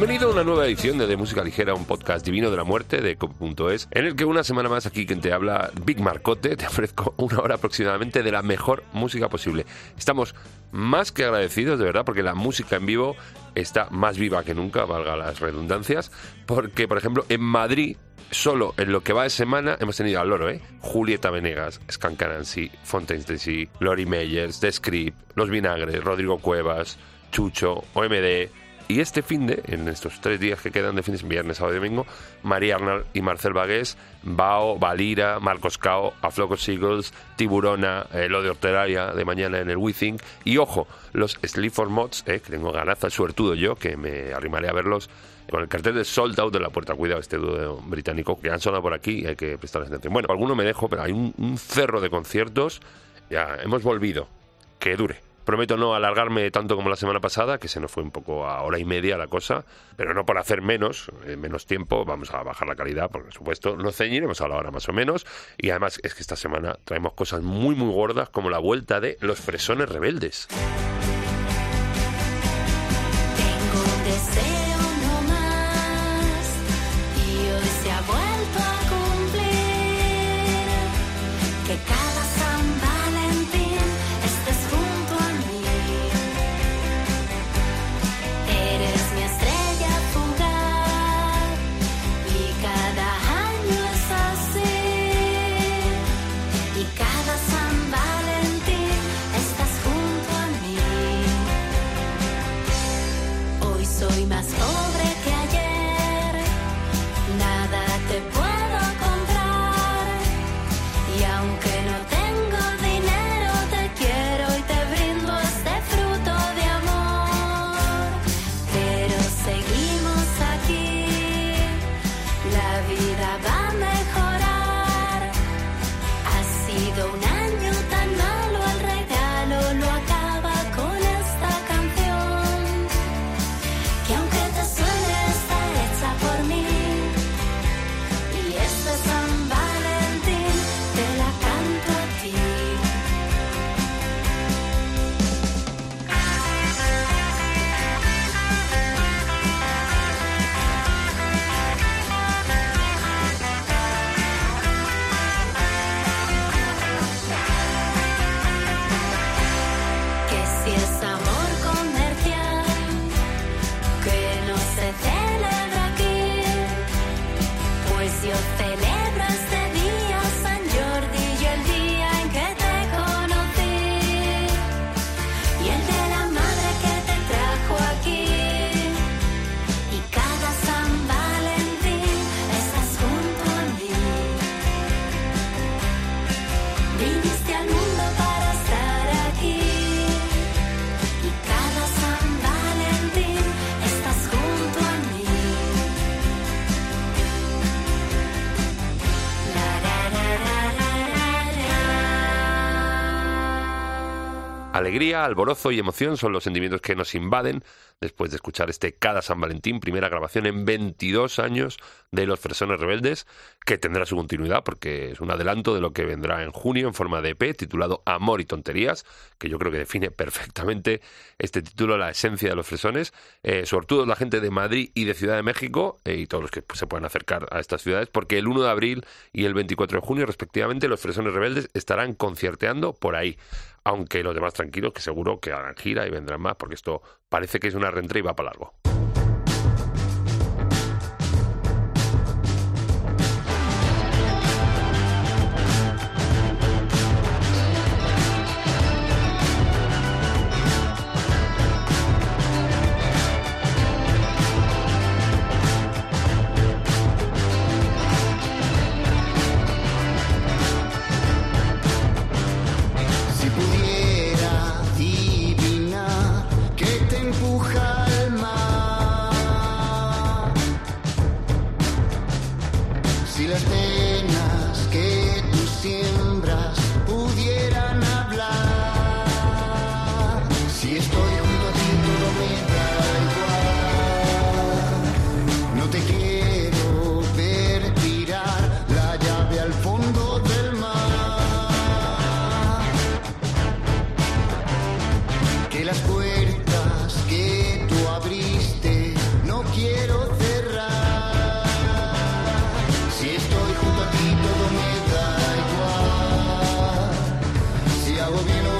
Bienvenido a una nueva edición de, de Música Ligera, un podcast divino de la muerte de Com.es, en el que una semana más aquí quien te habla, Big Marcote, te ofrezco una hora aproximadamente de la mejor música posible. Estamos más que agradecidos, de verdad, porque la música en vivo está más viva que nunca, valga las redundancias, porque, por ejemplo, en Madrid solo en lo que va de semana hemos tenido al loro, ¿eh? Julieta Venegas, Scancanancy, Fontaines DC, Lori Meyers, The Script, Los Vinagres, Rodrigo Cuevas, Chucho, OMD. Y este fin de, en estos tres días que quedan de fines, viernes, sábado y domingo, María Arnal y Marcel Bagués, Bao, Valira, Marcos Cao, Aflocos Eagles, Tiburona, eh, lo de Horteraria de mañana en el Withing. Y ojo, los Sleep for Mods, eh, que tengo ganaza, suertudo yo, que me arrimaré a verlos con el cartel de Sold Out de la puerta. Cuidado, este dúo británico que han sonado por aquí y hay que prestarles atención. Bueno, alguno me dejo, pero hay un cerro de conciertos. Ya hemos volvido. Que dure. Prometo no alargarme tanto como la semana pasada, que se nos fue un poco a hora y media la cosa, pero no por hacer menos, eh, menos tiempo, vamos a bajar la calidad, por supuesto, nos ceñiremos a la hora más o menos, y además es que esta semana traemos cosas muy muy gordas como la vuelta de Los Fresones Rebeldes. Alegría, alborozo y emoción son los sentimientos que nos invaden después de escuchar este Cada San Valentín, primera grabación en 22 años de Los Fresones Rebeldes, que tendrá su continuidad porque es un adelanto de lo que vendrá en junio en forma de EP titulado Amor y Tonterías, que yo creo que define perfectamente este título, la esencia de Los Fresones. Eh, sobre todo la gente de Madrid y de Ciudad de México eh, y todos los que se puedan acercar a estas ciudades, porque el 1 de abril y el 24 de junio, respectivamente, Los Fresones Rebeldes estarán concierteando por ahí aunque los demás tranquilos, que seguro que harán gira y vendrán más, porque esto parece que es una reentrada y va para largo. Si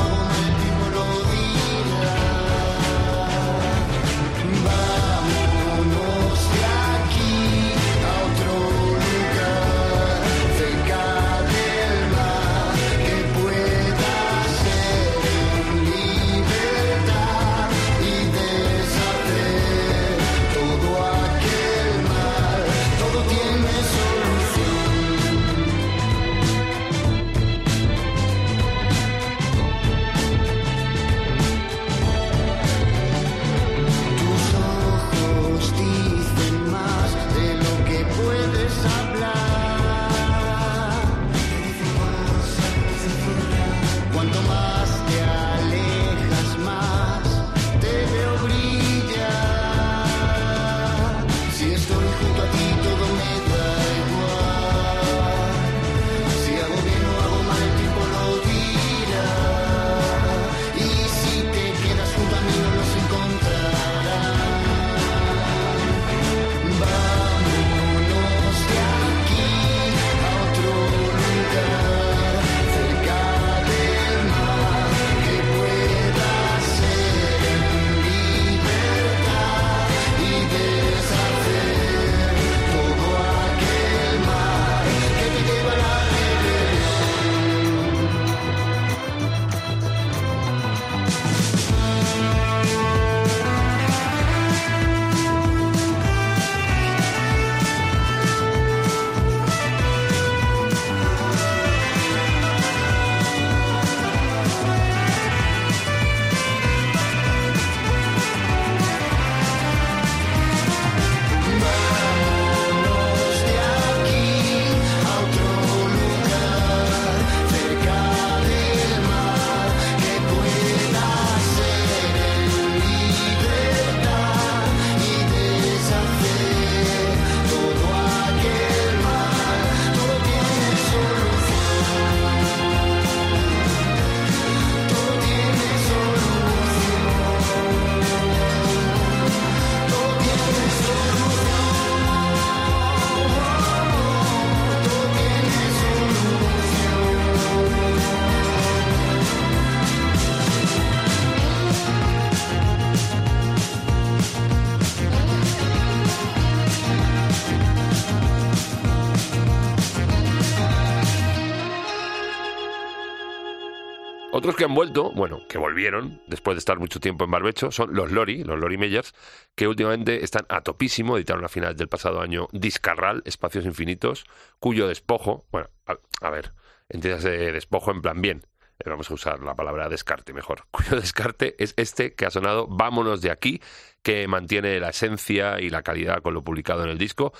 que han vuelto, bueno, que volvieron después de estar mucho tiempo en barbecho, son los Lori, los Lori Meyers, que últimamente están a topísimo, editaron a finales del pasado año Discarral, Espacios Infinitos, cuyo despojo, bueno, a, ver, entiéndase despojo en plan bien, eh, vamos a usar la palabra descarte mejor, cuyo descarte es este que ha sonado Vámonos de aquí, que mantiene la esencia y la calidad con lo publicado en el disco,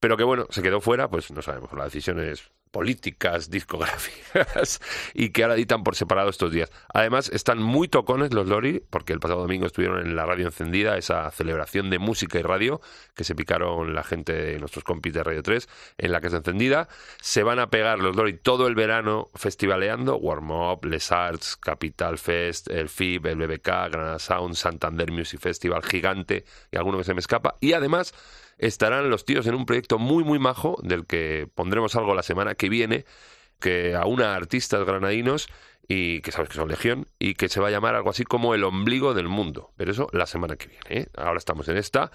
pero que bueno, se quedó fuera, pues no sabemos, las decisiones políticas, discográficas, y que ahora editan por separado estos días. Además, están muy tocones los Lori, porque el pasado domingo estuvieron en la radio encendida, esa celebración de música y radio, que se picaron la gente de nuestros compis de Radio 3, en la que es encendida. Se van a pegar los Lori todo el verano festivaleando, Warm Up, Les Arts, Capital Fest, el FIB, el BBK, Granada Sound, Santander Music Festival, Gigante, y alguno que se me escapa. Y además estarán los tíos en un proyecto muy, muy majo, del que pondremos algo la semana que viene, que aúna a artistas granadinos y que sabes que son legión y que se va a llamar algo así como el ombligo del mundo. Pero eso la semana que viene. ¿eh? Ahora estamos en esta,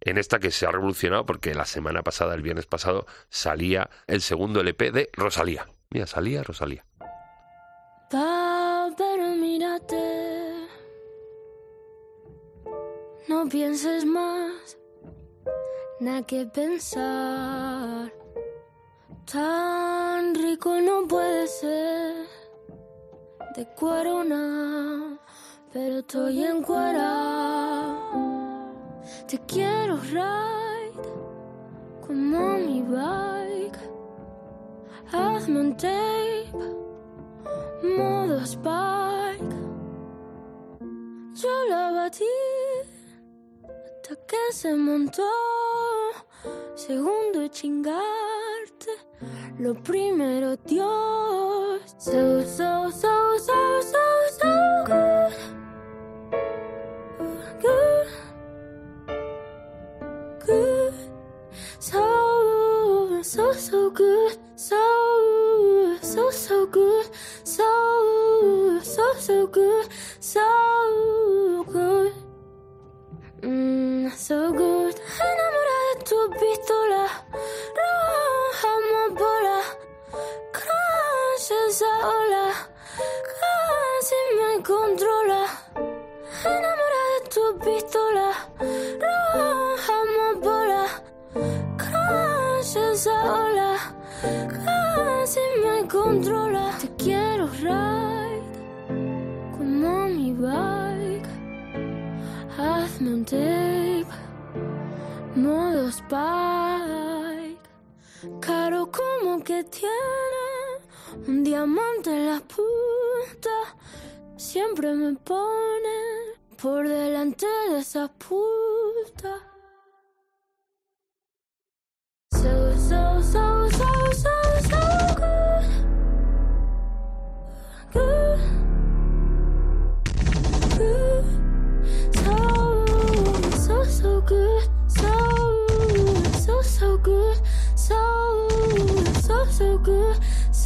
en esta que se ha revolucionado porque la semana pasada, el viernes pasado, salía el segundo LP de Rosalía. Mira, salía Rosalía. Pero mírate. No pienses más, nada que pensar. Tan rico no puede ser. De corona, pero estoy en cuera. Te quiero ride como mi bike. Hazme un tape modo Spike. Yo la batí hasta que se montó. Segundo chingarte. Lo primero, Dios. So, so, so, so, so, so good. Good. Good. So, so, so good. so, so, so good, so, so, so good, so good. Mm, so good. Enamorada de tu pistola, roja amapola, crash esa ola, casi me controla. Enamorada de tu pistola, roja amapola, crash esa ola, casi me controla. Te quiero ride como mi bike. Hazme un tape, modo spike. Caro como que tiene un diamante en la punta. Siempre me pone por delante de esa puta. So, so, so, so, so, so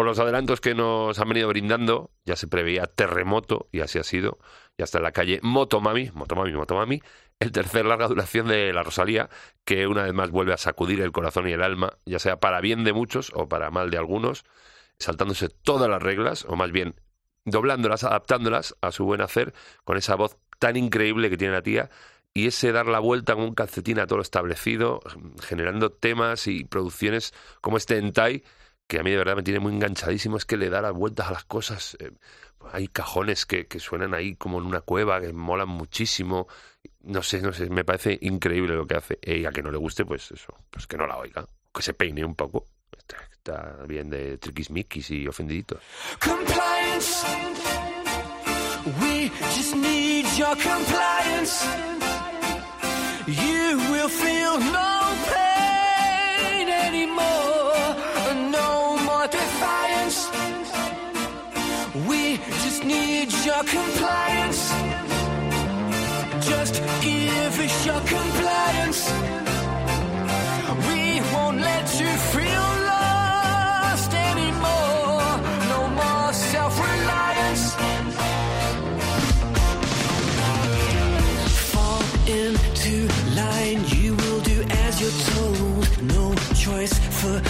Por los adelantos que nos han venido brindando, ya se preveía terremoto, y así ha sido. Ya está en la calle Motomami, Motomami, Motomami, el tercer larga duración de la Rosalía, que una vez más vuelve a sacudir el corazón y el alma, ya sea para bien de muchos o para mal de algunos, saltándose todas las reglas, o más bien doblándolas, adaptándolas a su buen hacer, con esa voz tan increíble que tiene la tía, y ese dar la vuelta con un calcetín a todo lo establecido, generando temas y producciones como este Entai, que a mí de verdad me tiene muy enganchadísimo, es que le da las vueltas a las cosas. eh, hay cajones que, que suenan ahí como en una cueva, que molan muchísimo. No sé, no sé, me parece increíble lo que hace. Y a que no le guste, pues eso, pues que no la oiga. Que se peine un poco. Está, está bien de triquismiquis y ofendiditos. Compliance. We just need your compliance. You will feel no pain anymore. Your compliance. Just give us your compliance. We won't let you feel lost anymore. No more self-reliance. Fall into line, you will do as you're told. No choice, fatigue,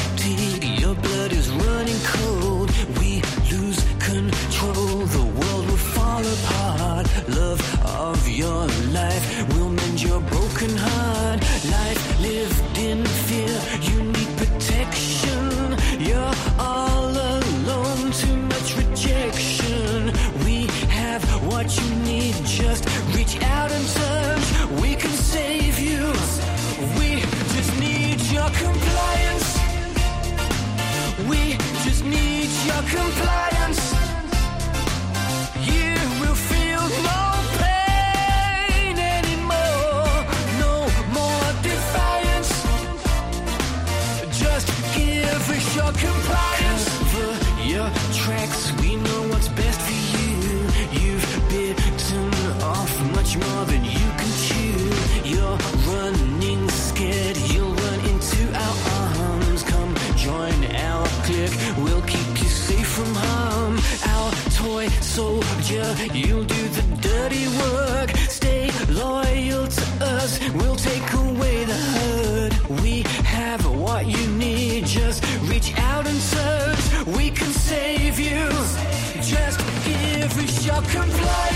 complain.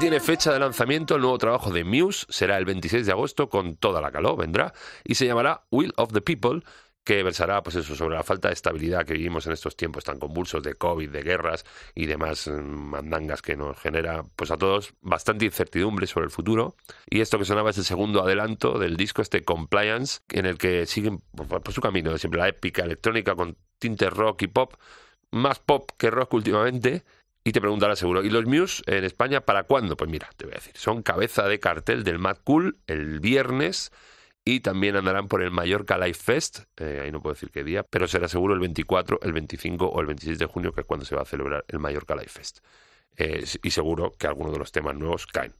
Tiene fecha de lanzamiento el nuevo trabajo de Muse, será el 26 de agosto con toda la calor, vendrá, y se llamará Will of the People, que versará pues eso sobre la falta de estabilidad que vivimos en estos tiempos tan convulsos de COVID, de guerras y demás mm, mandangas que nos genera pues a todos bastante incertidumbre sobre el futuro. Y esto que sonaba es el segundo adelanto del disco este Compliance, en el que siguen por, por su camino siempre la épica electrónica con tintes rock y pop, más pop que rock últimamente. Y te preguntarás seguro, ¿y los Muse en España para cuándo? Pues mira, te voy a decir, son cabeza de cartel del Mad Cool el viernes y también andarán por el Mallorca Life Fest, eh, ahí no puedo decir qué día, pero será seguro el 24, el 25 o el 26 de junio, que es cuando se va a celebrar el Mallorca Life Fest. Eh, y seguro que algunos de los temas nuevos caen.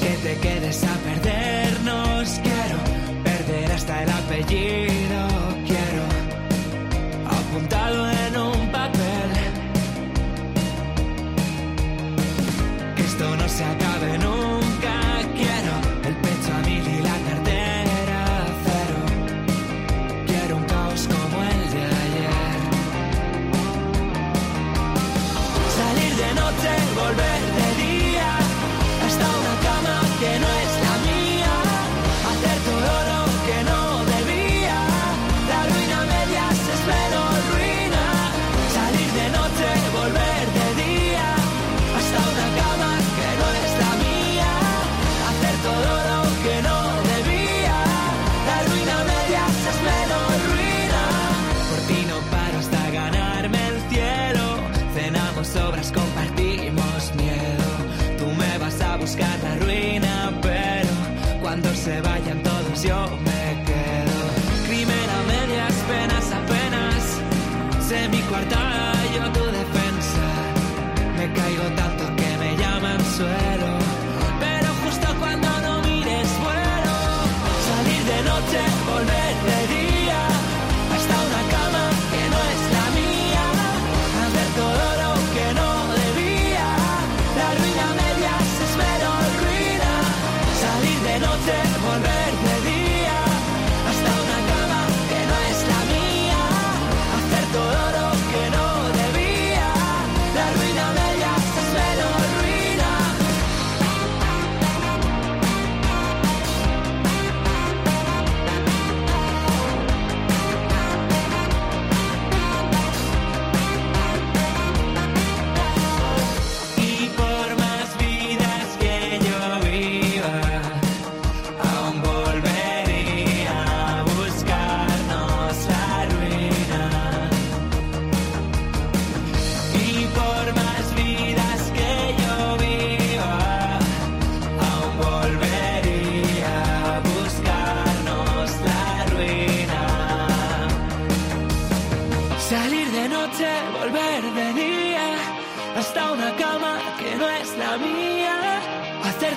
que te quedes a perdernos.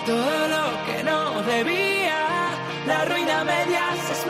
Todo lo que no debía, la ruina a medias es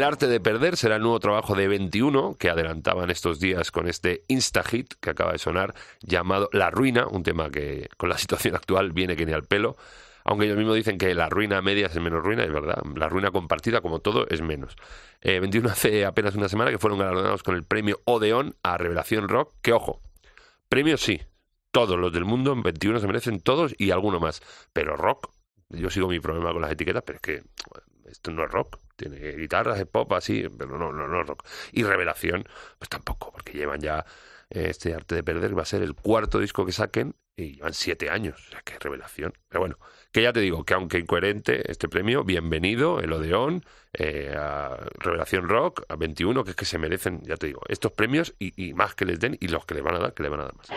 El arte de perder será el nuevo trabajo de 21 que adelantaban estos días con este insta hit que acaba de sonar llamado La Ruina, un tema que con la situación actual viene que ni al pelo. Aunque ellos mismos dicen que la ruina a medias es menos ruina, es verdad. La ruina compartida, como todo, es menos. Eh, 21 hace apenas una semana que fueron galardonados con el premio Odeón a Revelación Rock, que ojo, premios sí, todos los del mundo en 21 se merecen todos y alguno más. Pero rock, yo sigo mi problema con las etiquetas, pero es que esto no es rock. Tiene guitarras, es pop, así, pero no, no, no rock. Y Revelación, pues tampoco, porque llevan ya eh, este arte de perder, va a ser el cuarto disco que saquen y llevan siete años. O sea, que Revelación. Pero bueno, que ya te digo, que aunque incoherente este premio, bienvenido, el Odeón, eh, a Revelación Rock, a 21, que es que se merecen, ya te digo, estos premios y, más que les den y los que les van a dar, que les van a dar más.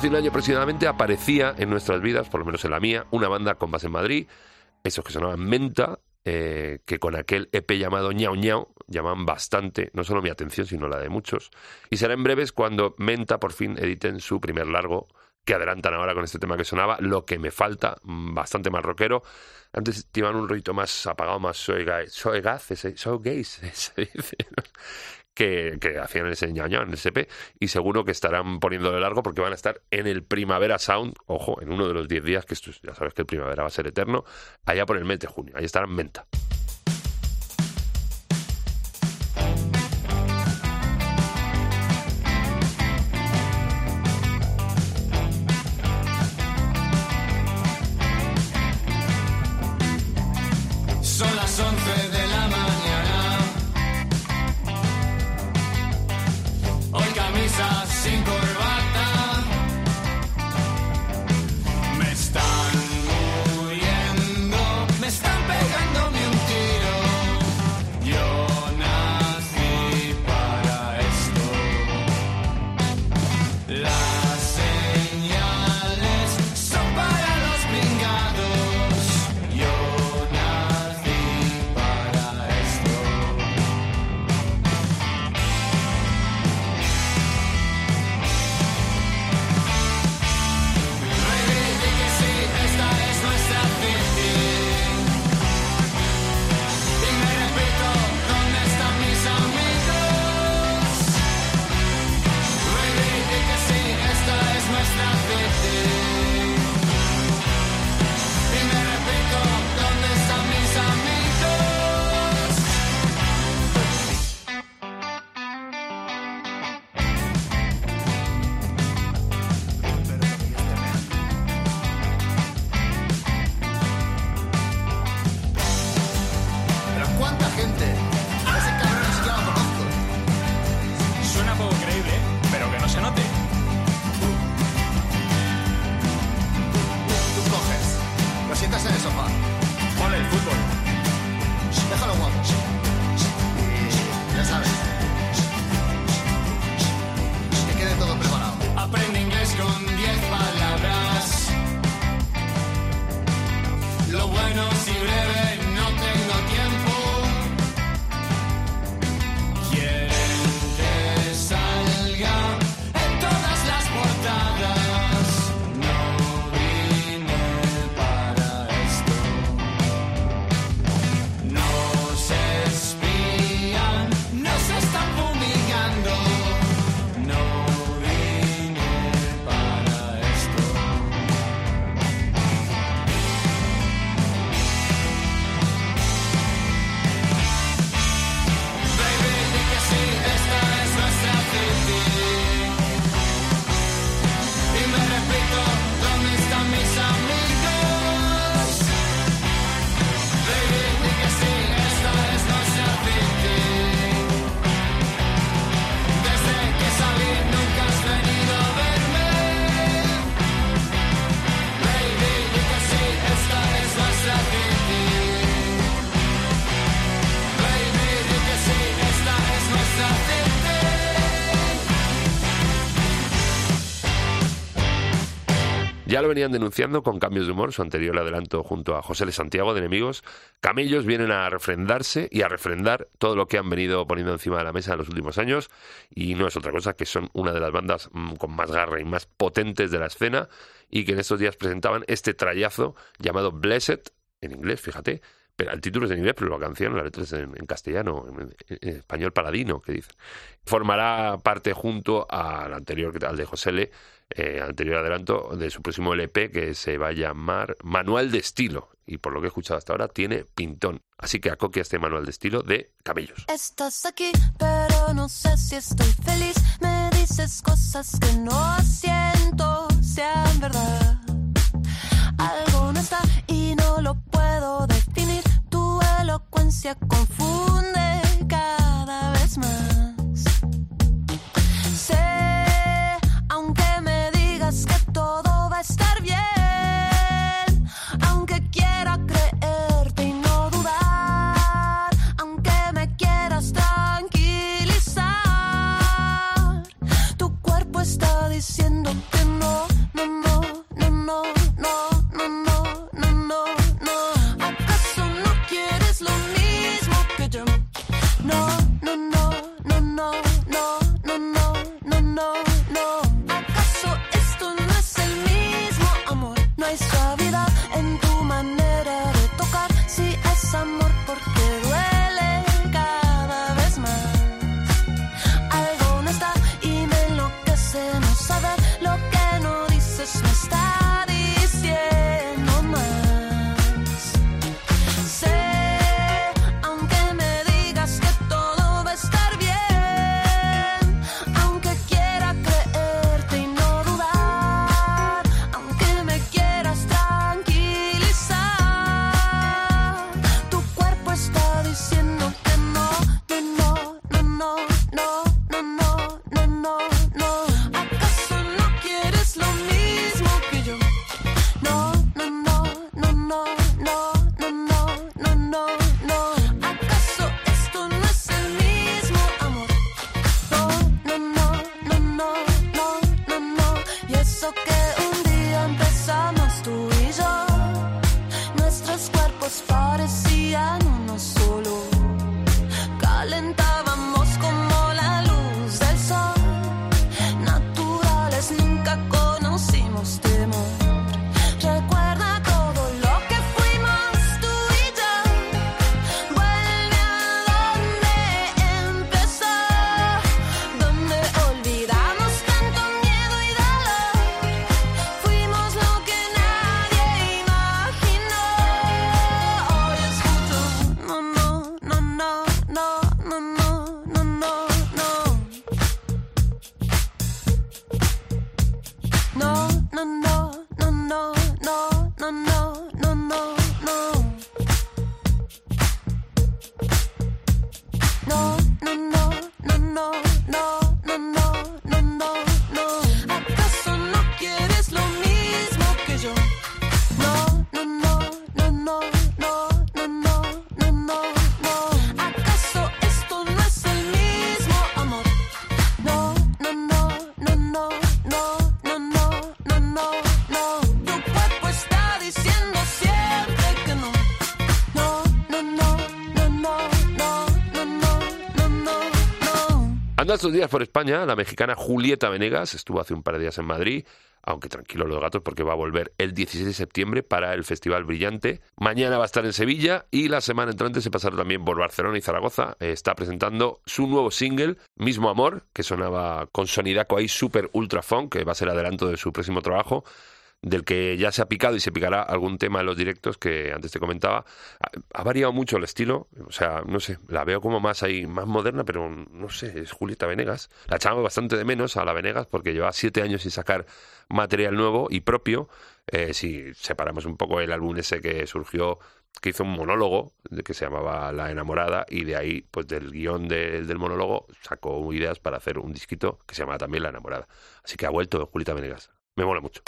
Hace un año aproximadamente aparecía en nuestras vidas, por lo menos en la mía, una banda con base en Madrid, esos que sonaban Menta, eh, que con aquel EP llamado Ñao Ñao llaman bastante, no solo mi atención, sino la de muchos. Y será en breves cuando Menta por fin editen su primer largo, que adelantan ahora con este tema que sonaba, Lo que me falta, mm, bastante más rockero. Antes iban un rollito más apagado, más soy soy gaz, ese- soy gay, se dice. Que, que hacían ese ñaño en el SP y seguro que estarán poniendo de largo porque van a estar en el Primavera Sound, ojo, en uno de los 10 días, que esto es- ya sabes que el Primavera va a ser eterno, allá por el mes de junio, ahí estarán en el sofá. Ponle el fútbol. Déjalo guapo. Ya sabes. Que quede todo preparado. Aprende inglés con 10 palabras. Lo bueno si breve. Lo venían denunciando con cambios de humor, su anterior adelanto junto a José L. Santiago de Enemigos. Camellos vienen a refrendarse y a refrendar todo lo que han venido poniendo encima de la mesa en los últimos años y no es otra cosa que son una de las bandas mm, con más garra y más potentes de la escena y que en estos días presentaban este trayazo llamado Blessed, en inglés, fíjate, pero el título es en inglés, pero la canción, la letra es en, en castellano, en, en español paladino, que dicen. Formará parte junto al anterior, al de José L., eh, anterior adelanto de su próximo LP que se va a llamar Manual de Estilo. Y por lo que he escuchado hasta ahora, tiene pintón. Así que acoquia este manual de estilo de Camellos. Estás aquí, pero no sé si estoy feliz. Me dices cosas que no siento sean verdad. Algo no está y no elocuencia confunde cada vez más. Sé, estos días por España, la mexicana Julieta Venegas estuvo hace un par de días en Madrid, aunque tranquilo los gatos porque va a volver el 16 de septiembre para el Festival Brillante. Mañana va a estar en Sevilla y la semana entrante se pasará también por Barcelona y Zaragoza. Está presentando su nuevo single, Mismo Amor, que sonaba con sonidaco ahí super ultra funk, que va a ser adelanto de su próximo trabajo del que ya se ha picado y se picará algún tema en los directos que antes te comentaba. Ha, variado mucho el estilo, o sea, no sé, la veo como más ahí, más moderna, pero no sé, es Julieta Venegas. La echamos bastante de menos a la Venegas porque lleva siete años sin sacar material nuevo y propio. Eh, si separamos un poco el álbum ese que surgió, que hizo un monólogo que se llamaba La enamorada y de ahí, pues del guion de- del monólogo, sacó ideas para hacer un disquito que se llama también La enamorada. Así que ha vuelto Julieta Venegas. Me mola mucho.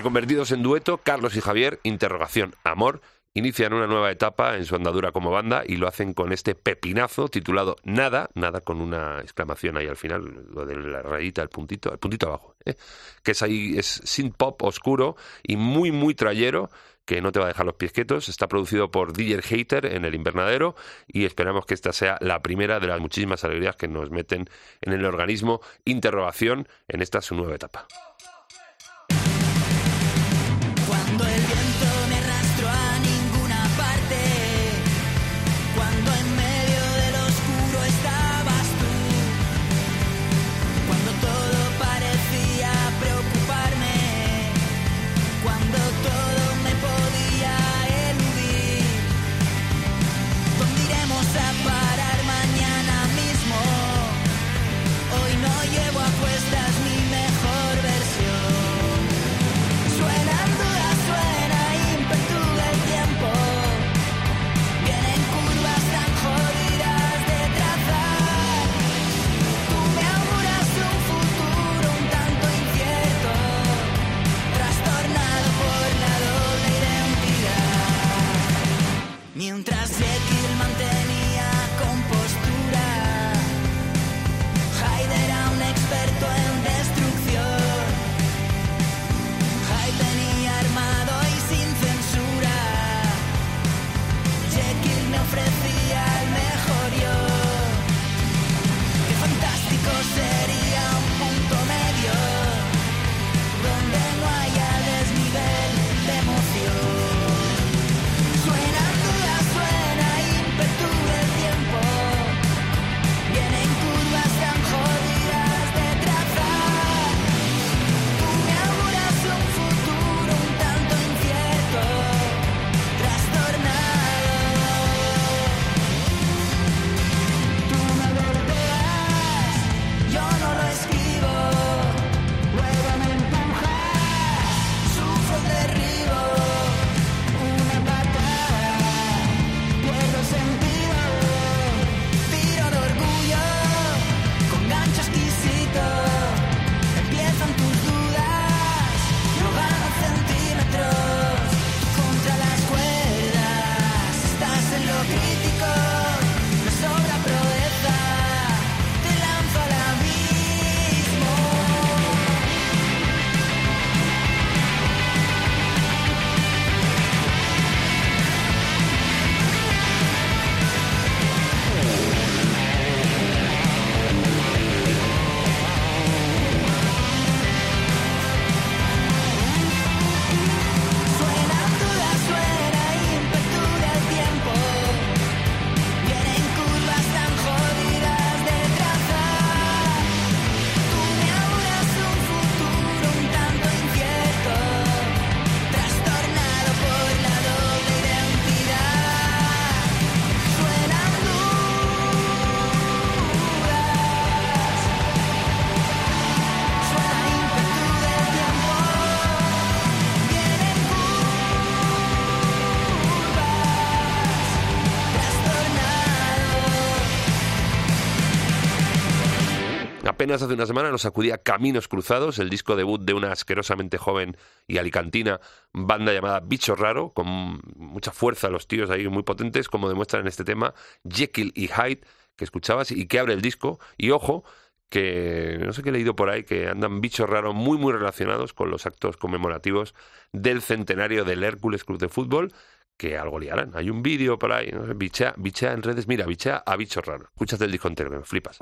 Reconvertidos en dueto, Carlos y Javier, interrogación, amor, inician una nueva etapa en su andadura como banda y lo hacen con este pepinazo titulado Nada, nada con una exclamación ahí al final, lo de la rayita, el puntito, el puntito abajo, ¿eh? que es ahí, es synth pop oscuro y muy, muy trayero que no te va a dejar los pies quietos. Está producido por DJ Hater en el invernadero y esperamos que esta sea la primera de las muchísimas alegrías que nos meten en el organismo interrogación en esta su nueva etapa. Hace una semana nos sacudía Caminos Cruzados, el disco debut de una asquerosamente joven y alicantina banda llamada Bicho Raro, con mucha fuerza los tíos ahí muy potentes, como demuestran en este tema Jekyll y Hyde, que escuchabas y que abre el disco. Y ojo, que no sé qué he leído por ahí, que andan bichos raros muy, muy relacionados con los actos conmemorativos del centenario del Hércules Club de Fútbol, que algo liarán. Hay un vídeo por ahí, no bichea, en redes, mira, bichea a bichos raros. Escúchate el disco entero, me flipas.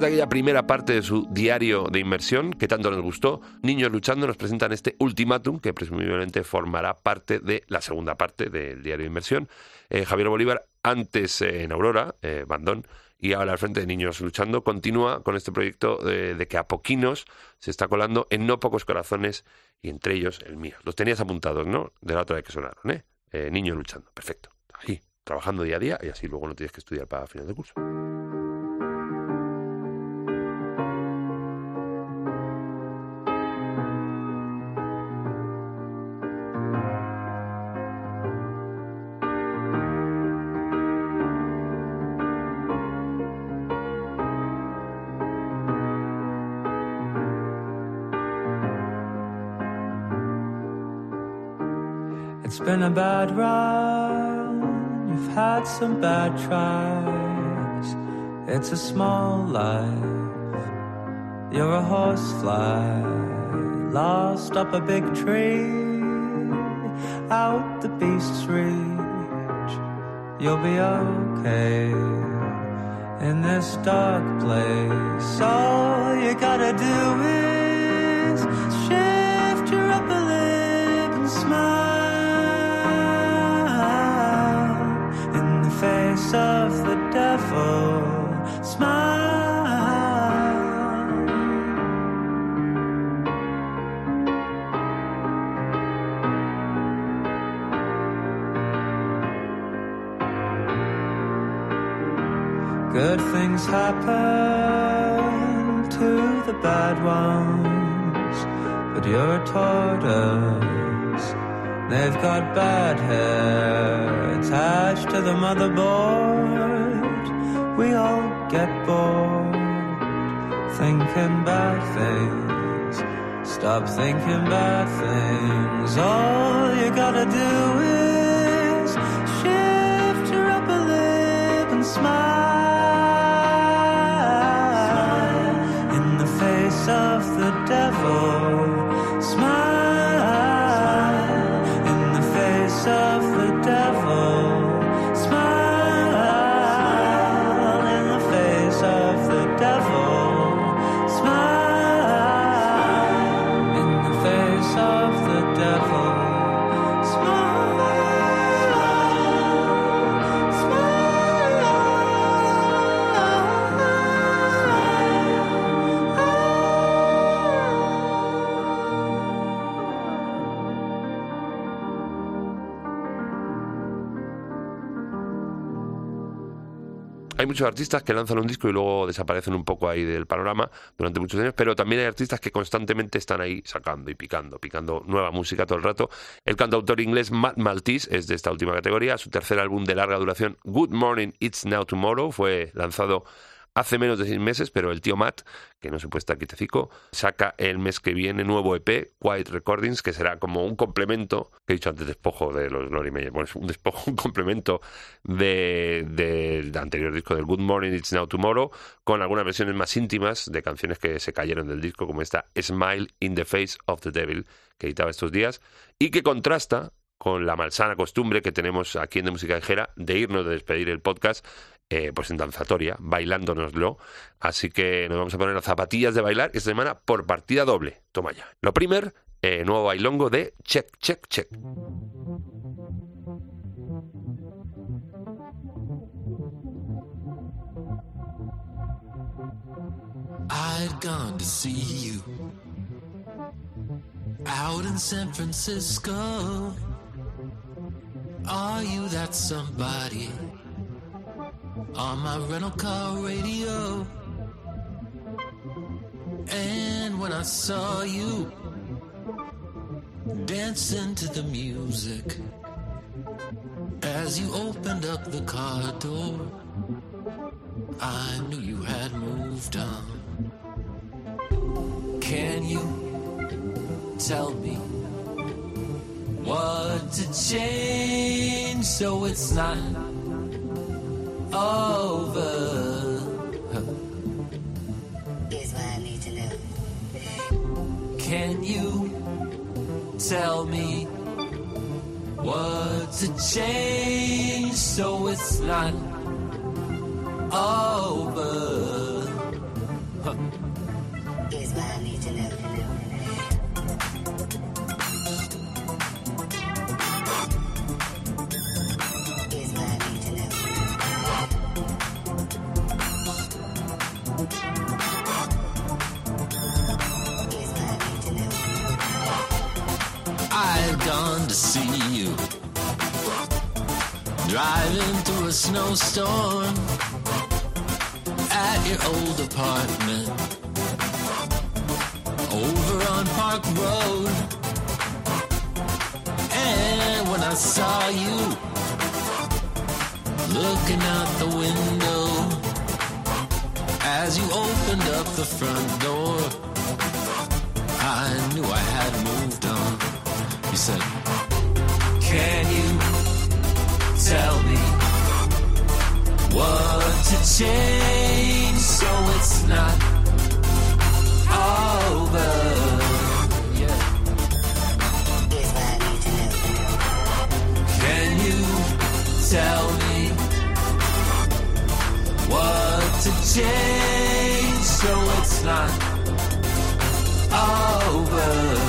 Después de aquella primera parte de su diario de inmersión, que tanto nos gustó, Niños Luchando nos presentan este ultimátum, que presumiblemente formará parte de la segunda parte del diario de inmersión. Eh, Javier Bolívar, antes eh, en Aurora, eh, Bandón, y ahora al frente de Niños Luchando, continúa con este proyecto de, que a poquinos se está colando en no pocos corazones, y entre ellos el mío. Los tenías apuntados, ¿no? De la otra vez que sonaron, ¿eh? eh Niños Luchando, perfecto. Ahí, trabajando día a día, y así luego no tienes que estudiar para final de curso. Bad run. You've had some bad tries. It's a small life. You're a horsefly lost up a big tree out the beast's reach. You'll be okay in this dark place. All you gotta do is shift your upper lip and smile devil. Smile. Good things happen to the bad ones, but you're a tortoise. They've got bad hair attached to the motherboard. We all get bored thinking bad things. Stop thinking bad things. All you gotta do is shift your upper lip and smile in the face of the devil. Muchos artistas que lanzan un disco y luego desaparecen un poco ahí del panorama durante muchos años, pero también hay artistas que constantemente están ahí sacando y picando, picando nueva música todo el rato. El cantautor inglés Matt Maltese es de esta última categoría. Su tercer álbum de larga duración, Good Morning, It's Now Tomorrow, fue lanzado hace menos de seis meses, pero el tío Matt, que no se puede estar quietecico, saca el mes que viene nuevo EP, Quiet Recordings, que será como un complemento, que he dicho antes despojo de los Glory Mayer, bueno, es un despojo, un complemento de- del anterior disco del Good Morning, It's Now Tomorrow, con algunas versiones más íntimas de canciones que se cayeron del disco, como esta Smile in the Face of the Devil, que editaba estos días, y que contrasta con la malsana costumbre que tenemos aquí en De Música Ligera de irnos de despedir el podcast eh, pues en danzatoria, bailándonoslo. Así que nos vamos a poner las zapatillas de bailar esta semana por partida doble. Toma ya. Lo primer, eh, nuevo bailongo de Check, Check, Check. I'd gone to see you out in San Francisco. Are you that somebody on my rental car radio? And when I saw you dancing to the music as you opened up the car door, I knew you had moved on. Can you tell me what to change so it's not over? Here's what I need to know. Can you tell me what to change so it's not over? Here's gone to see you driving through a snowstorm at your old apartment over on Park Road. And when I saw you looking out the window as you opened up the front door, person. Can you tell me what to change so it's not over? Can you tell me what to change so it's not over?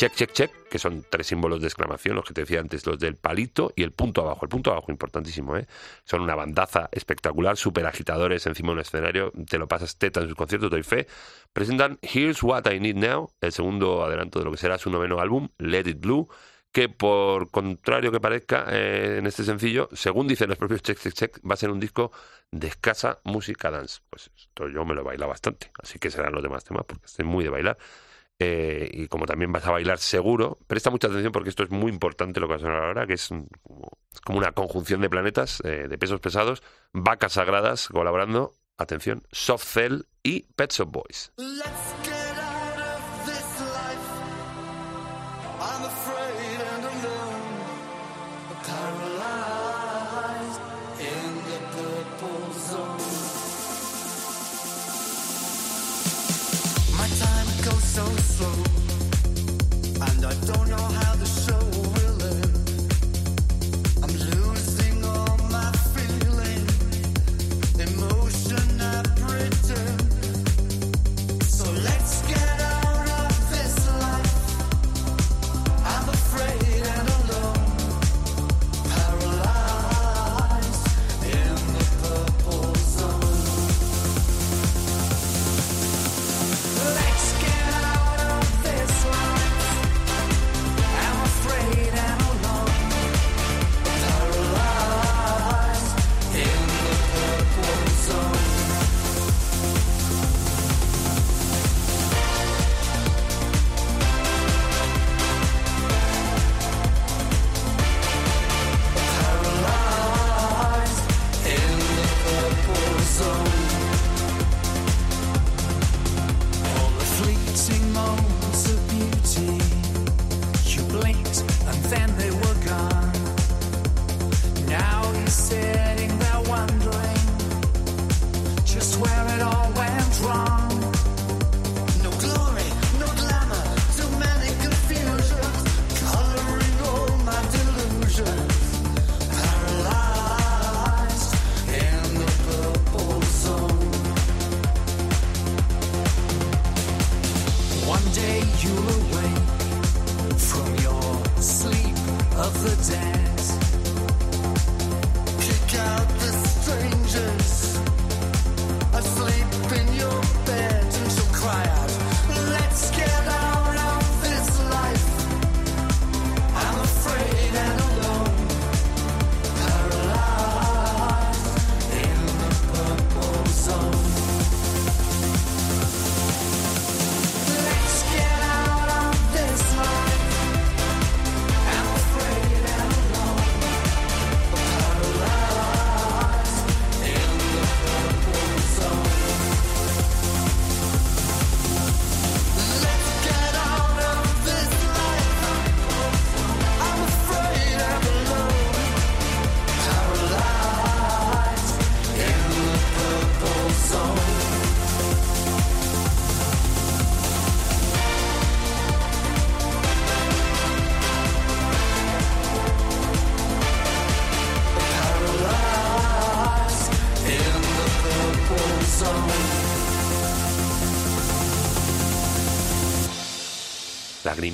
Check, check, check, que son tres símbolos de exclamación, los que te decía antes, los del palito y el punto abajo. El punto abajo, importantísimo, ¿eh? Son una bandaza espectacular, súper agitadores encima de un escenario, te lo pasas teta en sus conciertos, doy fe. Presentan Here's What I Need Now, el segundo adelanto de lo que será su noveno álbum, Let It Blue, que por contrario que parezca eh, en este sencillo, según dicen los propios Check, check, check, va a ser un disco de escasa música dance. Pues esto yo me lo he bailado bastante, así que serán los demás temas, porque estoy muy de bailar. Eh, y como también vas a bailar seguro, presta mucha atención porque esto es muy importante lo que va a sonar ahora, que es, un- como, una conjunción de planetas, eh, de pesos pesados, vacas sagradas colaborando, atención, Soft Cell y Pet Shop Boys. Paralyzed in the purple zone. So slow, and I don't know how the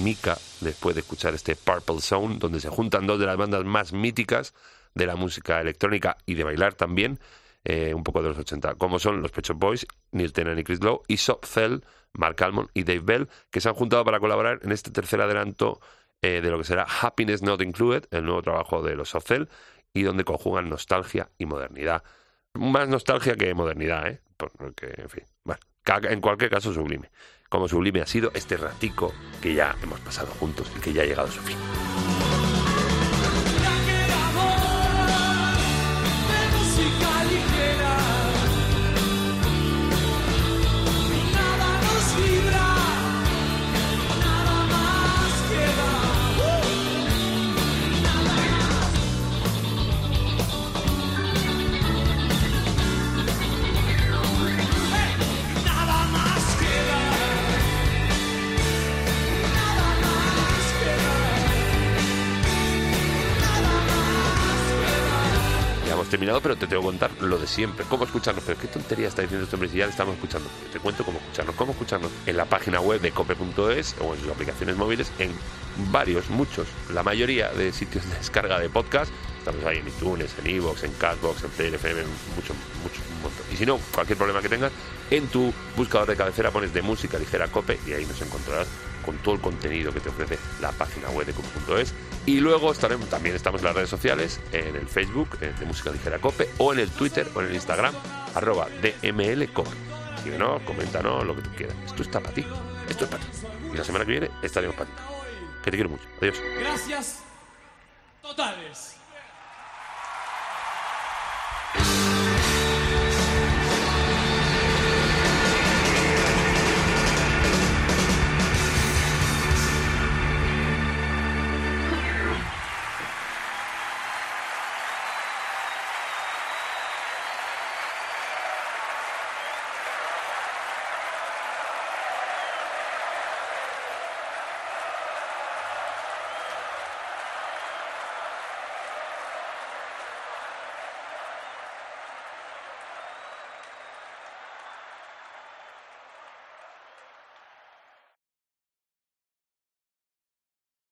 lagrimica después de escuchar este Purple Zone, donde se juntan dos de las bandas más míticas de la música electrónica y de bailar también, eh, un poco de los 80, como son los Pet Shop Boys, Neil Tennant y Chris Lowe, y Cell, Mark Almond y Dave Bell, que se han juntado para colaborar en este tercer adelanto eh, de lo que será Happiness Not Included, el nuevo trabajo de los Cell, y donde conjugan nostalgia y modernidad. Más nostalgia que modernidad, ¿eh? Porque, en fin, en cualquier caso sublime. Como sublime ha sido este ratico que ya hemos pasado juntos y que ya ha llegado a su fin. Pero te tengo que contar lo de siempre. ¿Cómo escucharnos? Pero qué tontería está diciendo este hombre si ya estamos escuchando. Te cuento cómo escucharnos. ¿Cómo escucharnos? En la página web de cope.es o en sus aplicaciones móviles, en varios, muchos, la mayoría de sitios de descarga de podcast. Estamos ahí en iTunes, en iVoox, en Castbox, en Player FM, mucho, mucho, un montón. Y si no, cualquier problema que tengas, en tu buscador de cabecera pones de música ligera cope y ahí nos encontrarás con todo el contenido que te ofrece la página web de cope.es. Y luego estaremos, también estamos en las redes sociales, en el Facebook eh, de Música Ligera Cope, o en el Twitter o en el Instagram, arroba DMLCope. Síguenos, coméntanos, lo que tú quieras. Esto está para ti. Esto es para ti. Y la semana que viene estaremos para ti. Que te quiero mucho. Adiós. Gracias totales.